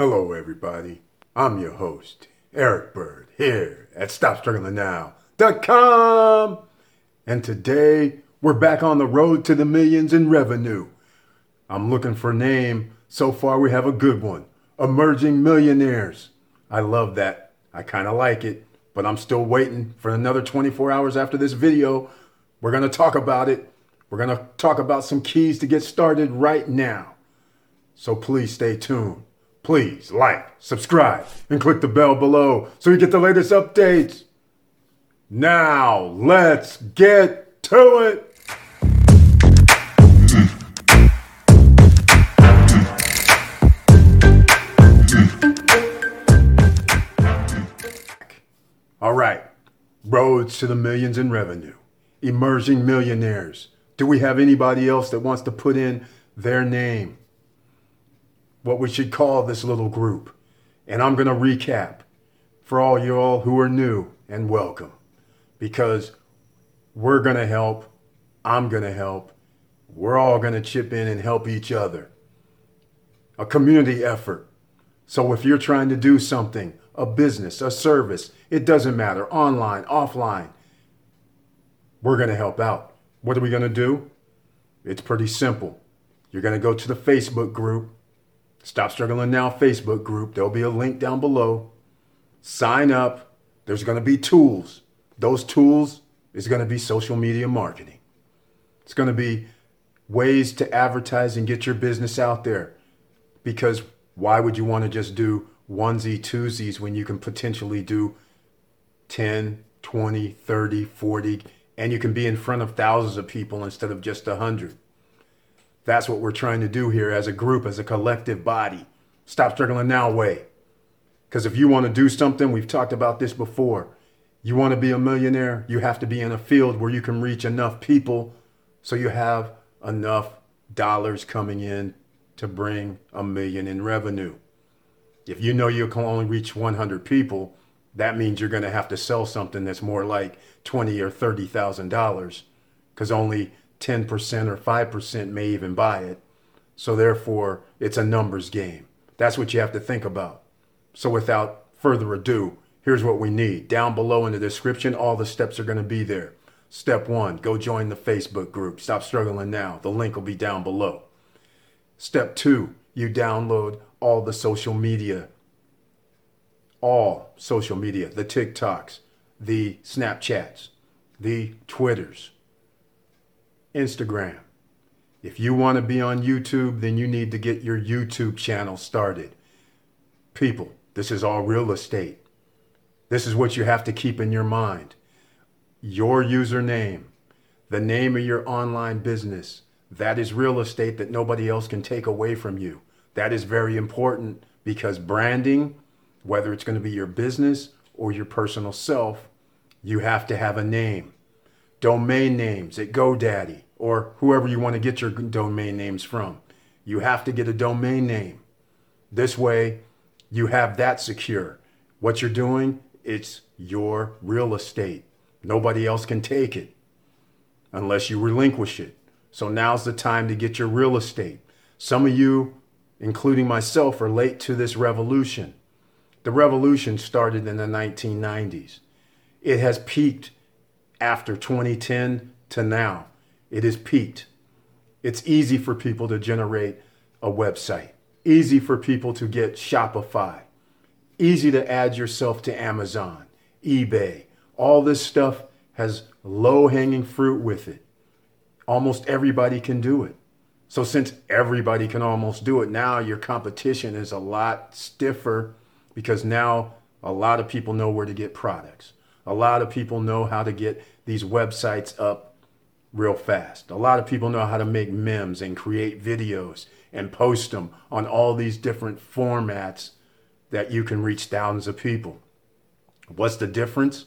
Hello, everybody. I'm your host, Eric Bird, here at StopStrugglingNow.com. And today, we're back on the road to the millions in revenue. I'm looking for a name. So far, we have a good one Emerging Millionaires. I love that. I kind of like it, but I'm still waiting for another 24 hours after this video. We're going to talk about it. We're going to talk about some keys to get started right now. So please stay tuned. Please like, subscribe, and click the bell below so you get the latest updates. Now, let's get to it. All right, roads to the millions in revenue, emerging millionaires. Do we have anybody else that wants to put in their name? What we should call this little group. And I'm going to recap for all you all who are new and welcome because we're going to help. I'm going to help. We're all going to chip in and help each other. A community effort. So if you're trying to do something, a business, a service, it doesn't matter, online, offline, we're going to help out. What are we going to do? It's pretty simple. You're going to go to the Facebook group, Stop Struggling Now Facebook group. There'll be a link down below. Sign up. There's going to be tools. Those tools is going to be social media marketing. It's going to be ways to advertise and get your business out there. Because why would you want to just do onesie twosies when you can potentially do 10, 20, 30, 40, and you can be in front of thousands of people instead of just 100? That's what we're trying to do here as a group, as a collective body. Stop struggling now way. Because if you want to do something, we've talked about this before. You want to be a millionaire, you have to be in a field where you can reach enough people so you have enough dollars coming in to bring a million in revenue. If you know you can only reach 100 people, that means you're going to have to sell something that's more like twenty or thirty thousand dollars, because only 10% or 5% may even buy it. So therefore, it's a numbers game. That's what you have to think about. So without further ado, here's what we need. Down below in the description, all the steps are going to be there. Step one, go join the Facebook group. Stop struggling now. The link will be down below. Step two, you download all the social media. All social media, the TikToks, the Snapchats, the Twitters, Instagram. If you want to be on YouTube, then you need to get your YouTube channel started. People, this is all real estate. This is what you have to keep in your mind. Your username, the name of your online business, that is real estate that nobody else can take away from you. That is very important because branding, whether it's going to be your business or your personal self, you have to have a name. Domain names at GoDaddy or whoever you want to get your domain names from. You have to get a domain name. This way, you have that secure. What you're doing, it's your real estate. Nobody else can take it unless you relinquish it. So now's the time to get your real estate. Some of you, including myself, are late to this revolution. The revolution started in the 1990s. It has peaked after 2010 to now. It is peaked. It's easy for people to generate a website, easy for people to get Shopify, easy to add yourself to Amazon, eBay. All this stuff has low hanging fruit with it. Almost everybody can do it. So, since everybody can almost do it, now your competition is a lot stiffer because now a lot of people know where to get products. A lot of people know how to get these websites up real fast. A lot of people know how to make memes and create videos and post them on all these different formats that you can reach thousands of people. What's the difference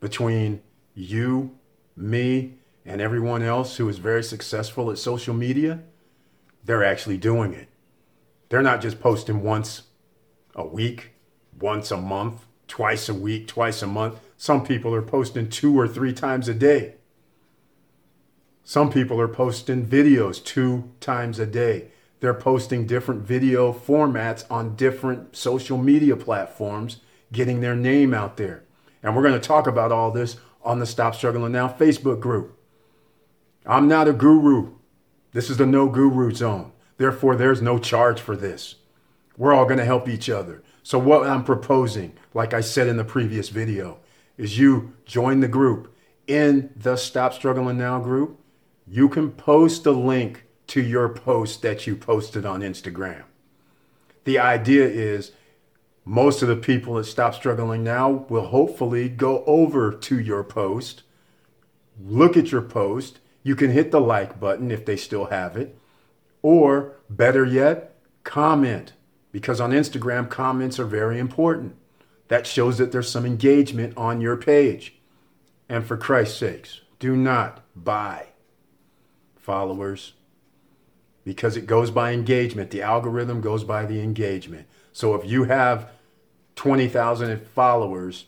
between you, me, and everyone else who is very successful at social media? They're actually doing it. They're not just posting once a week, once a month, twice a week, twice a month. Some people are posting two or three times a day. Some people are posting videos two times a day. They're posting different video formats on different social media platforms, getting their name out there. And we're going to talk about all this on the Stop Struggling Now Facebook group. I'm not a guru. This is the no guru zone. Therefore, there's no charge for this. We're all going to help each other. So, what I'm proposing, like I said in the previous video, is you join the group in the Stop Struggling Now group. You can post a link to your post that you posted on Instagram. The idea is most of the people that Stop Struggling Now will hopefully go over to your post, look at your post. You can hit the like button if they still have it, or better yet, comment because on Instagram, comments are very important. That shows that there's some engagement on your page. And for Christ's sakes, do not buy followers because it goes by engagement. The algorithm goes by the engagement. So if you have 20,000 followers,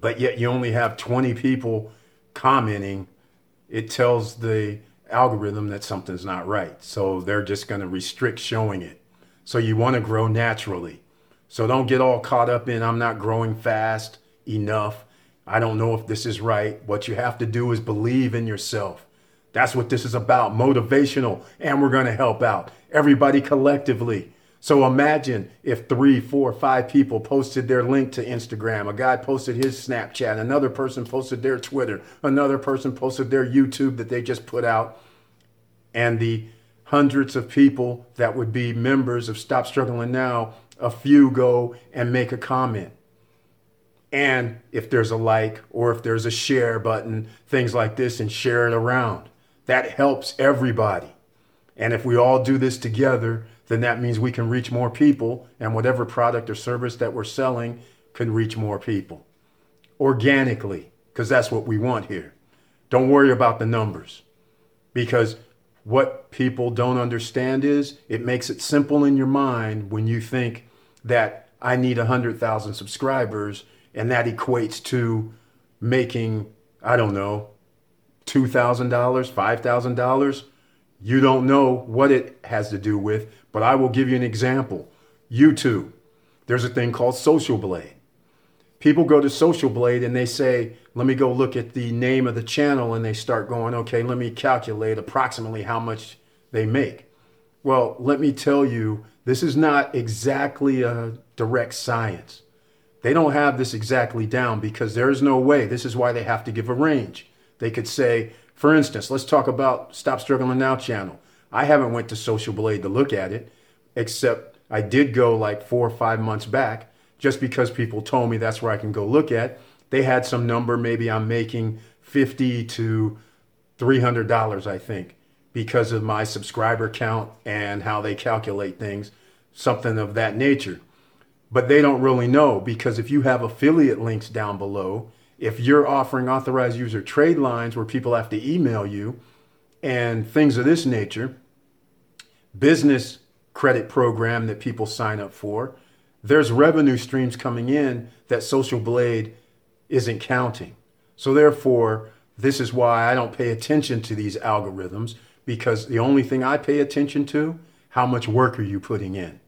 but yet you only have 20 people commenting, it tells the algorithm that something's not right. So they're just going to restrict showing it. So you want to grow naturally. So don't get all caught up in I'm not growing fast enough. I don't know if this is right. What you have to do is believe in yourself. That's what this is about motivational. And we're going to help out everybody collectively. So imagine if three, four, five people posted their link to Instagram. A guy posted his Snapchat. Another person posted their Twitter. Another person posted their YouTube that they just put out. And the hundreds of people that would be members of Stop Struggling Now, a few go and make a comment. And if there's a like or if there's a share button, things like this, and share it around. That helps everybody. And if we all do this together, then that means we can reach more people, and whatever product or service that we're selling can reach more people organically, because that's what we want here. Don't worry about the numbers, because what people don't understand is it makes it simple in your mind when you think that I need 100,000 subscribers and that equates to making, I don't know, $2,000, $5,000. You don't know what it has to do with, but I will give you an example. YouTube, there's a thing called Social Blade. People go to Social Blade and they say, let me go look at the name of the channel and they start going, okay, let me calculate approximately how much they make. Well, let me tell you, this is not exactly a direct science. They don't have this exactly down because there is no way. This is why they have to give a range. They could say, for instance, let's talk about Stop Struggling Now channel. I haven't went to Social Blade to look at it, except I did go like four or five months back just because people told me that's where I can go look at they had some number, maybe I'm making 50 to $300, I think, because of my subscriber count and how they calculate things, something of that nature. But they don't really know because if you have affiliate links down below, if you're offering authorized user trade lines where people have to email you and things of this nature, business credit program that people sign up for, there's revenue streams coming in that Social Blade isn't counting. So therefore, this is why I don't pay attention to these algorithms because the only thing I pay attention to, how much work are you putting in?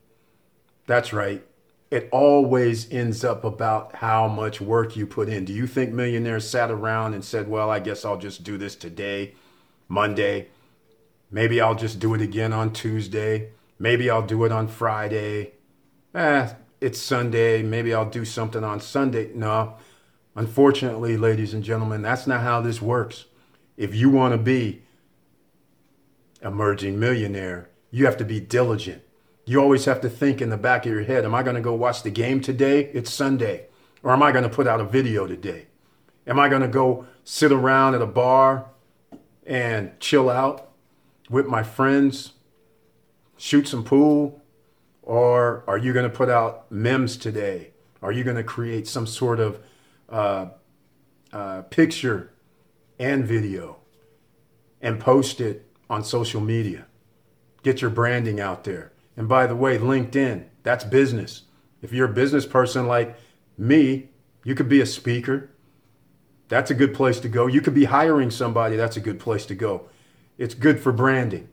That's right. It always ends up about how much work you put in. Do you think millionaires sat around and said, well, I guess I'll just do this today, Monday? Maybe I'll just do it again on Tuesday. Maybe I'll do it on Friday. Eh, it's Sunday. Maybe I'll do something on Sunday. No, Unfortunately, ladies and gentlemen, that's not how this works. If you want to be emerging millionaire, you have to be diligent. You always have to think in the back of your head, am I going to go watch the game today? It's Sunday. Or am I going to put out a video today? Am I going to go sit around at a bar and chill out with my friends, shoot some pool? Or are you going to put out memes today? Are you going to create some sort of uh, uh, picture and video and post it on social media. Get your branding out there. And by the way, LinkedIn, that's business. If you're a business person like me, you could be a speaker. That's a good place to go. You could be hiring somebody. That's a good place to go. It's good for branding.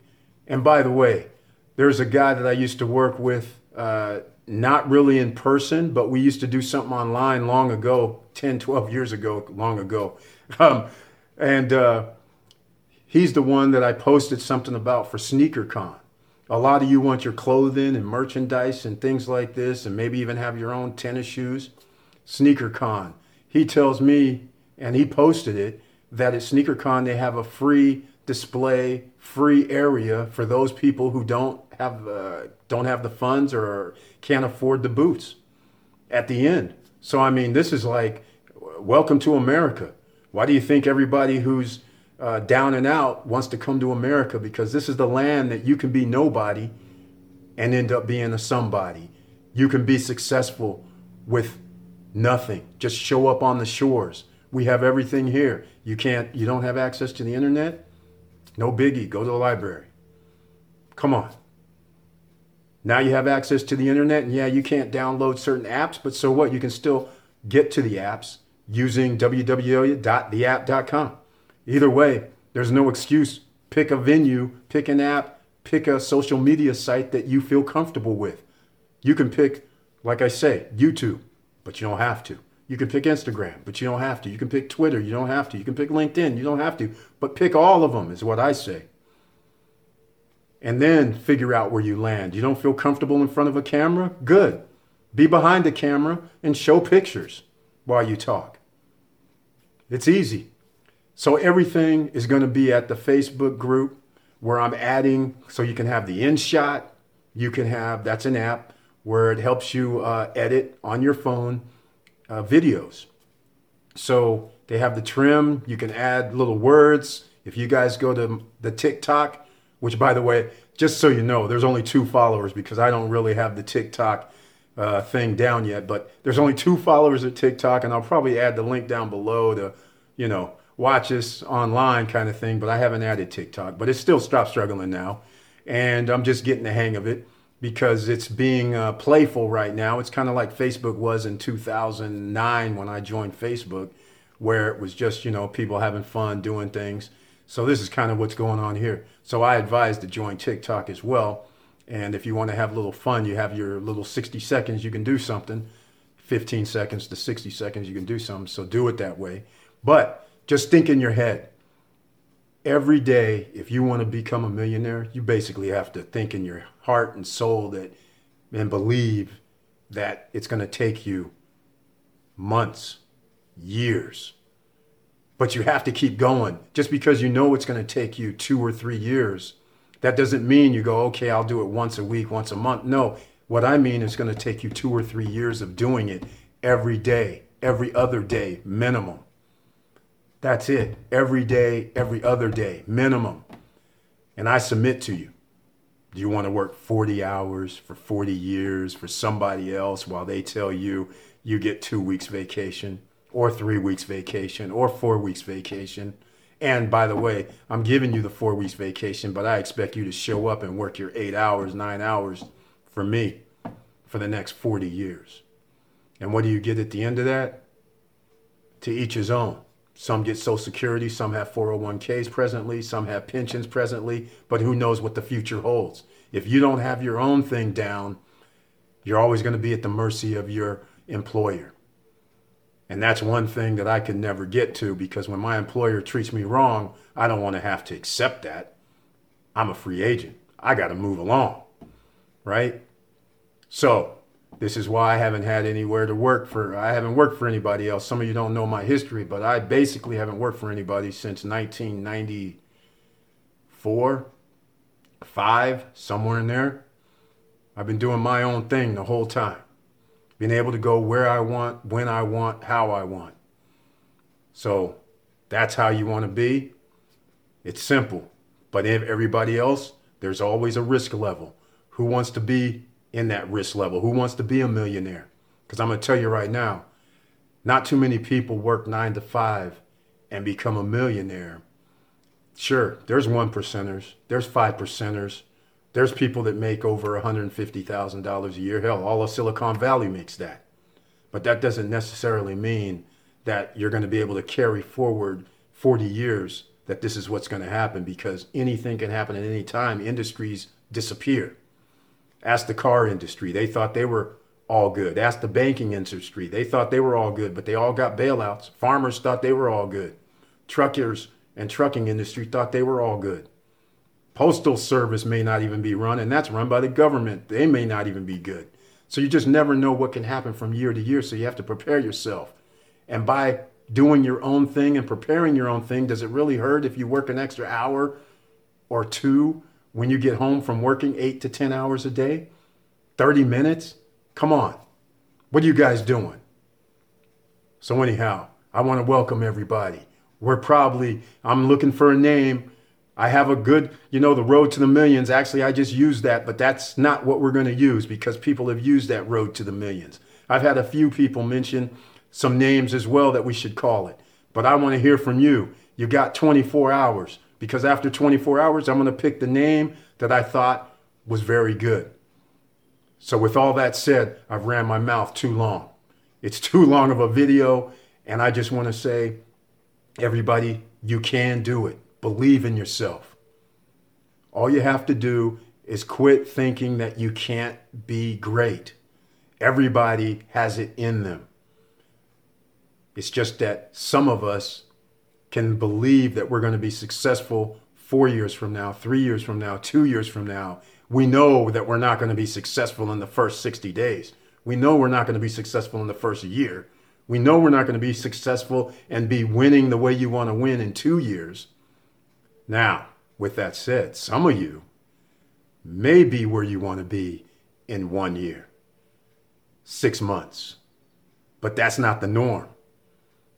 And by the way, there's a guy that I used to work with, uh, not really in person, but we used to do something online long ago, 10, 12 years ago, long ago. Um, and uh, he's the one that I posted something about for SneakerCon. A lot of you want your clothing and merchandise and things like this, and maybe even have your own tennis shoes. SneakerCon. He tells me, and he posted it, that at SneakerCon they have a free display, free area for those people who don't have uh, don't have the funds or can't afford the boots at the end. So I mean, this is like welcome to America. Why do you think everybody who's uh, down and out wants to come to America? Because this is the land that you can be nobody and end up being a somebody. You can be successful with nothing. Just show up on the shores. We have everything here. You can't. You don't have access to the internet. No biggie. Go to the library. Come on. Now you have access to the internet, and yeah, you can't download certain apps, but so what? You can still get to the apps using www.theapp.com. Either way, there's no excuse. Pick a venue, pick an app, pick a social media site that you feel comfortable with. You can pick, like I say, YouTube, but you don't have to. You can pick Instagram, but you don't have to. You can pick Twitter, you don't have to. You can pick LinkedIn, you don't have to. But pick all of them, is what I say. And then figure out where you land. You don't feel comfortable in front of a camera? Good. Be behind the camera and show pictures while you talk. It's easy. So everything is going to be at the Facebook group where I'm adding, so you can have the InShot. You can have, that's an app where it helps you uh, edit on your phone uh, videos. So they have the trim. You can add little words. If you guys go to the TikTok, which by the way, just so you know, there's only two followers because I don't really have the TikTok uh, thing down yet, but there's only two followers at TikTok, and I'll probably add the link down below to, you know, watch this online kind of thing. But I haven't added TikTok, but it's still stop struggling now, and I'm just getting the hang of it because it's being uh, playful right now. It's kind of like Facebook was in 2009 when I joined Facebook, where it was just you know people having fun doing things. So this is kind of what's going on here. So I advise to join TikTok as well and if you want to have a little fun, you have your little 60 seconds, you can do something. 15 seconds to 60 seconds, you can do something. So do it that way. But just think in your head. Every day, if you want to become a millionaire, you basically have to think in your heart and soul that and believe that it's going to take you months, years. But you have to keep going. Just because you know it's going to take you two or three years that doesn't mean you go, okay, I'll do it once a week, once a month. No, what I mean is going to take you two or three years of doing it every day, every other day, minimum. That's it. Every day, every other day, minimum. And I submit to you. Do you want to work 40 hours for 40 years for somebody else while they tell you you get two weeks vacation or three weeks vacation or four weeks vacation? And by the way, I'm giving you the four weeks vacation, but I expect you to show up and work your eight hours, nine hours for me for the next 40 years. And what do you get at the end of that? To each his own. Some get Social Security, some have 401ks presently, some have pensions presently, but who knows what the future holds. If you don't have your own thing down, you're always going to be at the mercy of your employer. And that's one thing that I can never get to because when my employer treats me wrong, I don't want to have to accept that. I'm a free agent. I got to move along. Right? So, this is why I haven't had anywhere to work for. I haven't worked for anybody else. Some of you don't know my history, but I basically haven't worked for anybody since 1994, 5, somewhere in there. I've been doing my own thing the whole time being able to go where I want, when I want, how I want. So that's how you want to be. It's simple. But if everybody else, there's always a risk level. Who wants to be in that risk level? Who wants to be a millionaire? Because I'm going to tell you right now, not too many people work nine to five and become a millionaire. Sure, there's one percenters, there's five percenters, there's people that make over $150,000 a year. Hell, all of Silicon Valley makes that. But that doesn't necessarily mean that you're going to be able to carry forward 40 years that this is what's going to happen because anything can happen at any time. Industries disappear. Ask the car industry. They thought they were all good. Ask the banking industry. They thought they were all good, but they all got bailouts. Farmers thought they were all good. Truckers and trucking industry thought they were all good. Postal service may not even be run, and that's run by the government. They may not even be good. So you just never know what can happen from year to year. So you have to prepare yourself. And by doing your own thing and preparing your own thing, does it really hurt if you work an extra hour or two when you get home from working eight to 10 hours a day? 30 minutes? Come on. What are you guys doing? So, anyhow, I want to welcome everybody. We're probably, I'm looking for a name. I have a good, you know, the road to the millions. Actually, I just used that, but that's not what we're going to use because people have used that road to the millions. I've had a few people mention some names as well that we should call it. But I want to hear from you. You got 24 hours because after 24 hours, I'm going to pick the name that I thought was very good. So, with all that said, I've ran my mouth too long. It's too long of a video, and I just want to say, everybody, you can do it. Believe in yourself. All you have to do is quit thinking that you can't be great. Everybody has it in them. It's just that some of us can believe that we're going to be successful four years from now, three years from now, two years from now. We know that we're not going to be successful in the first 60 days. We know we're not going to be successful in the first year. We know we're not going to be successful and be winning the way you want to win in two years. Now, with that said, some of you may be where you want to be in one year, six months, but that's not the norm.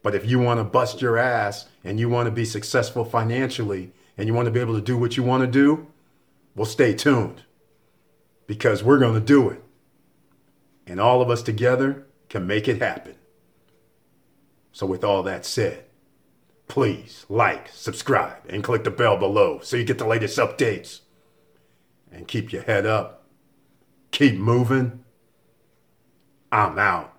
But if you want to bust your ass and you want to be successful financially and you want to be able to do what you want to do, well, stay tuned because we're going to do it. And all of us together can make it happen. So, with all that said, please like, subscribe, and click the bell below so you get the latest updates. And keep your head up. Keep moving. I'm out.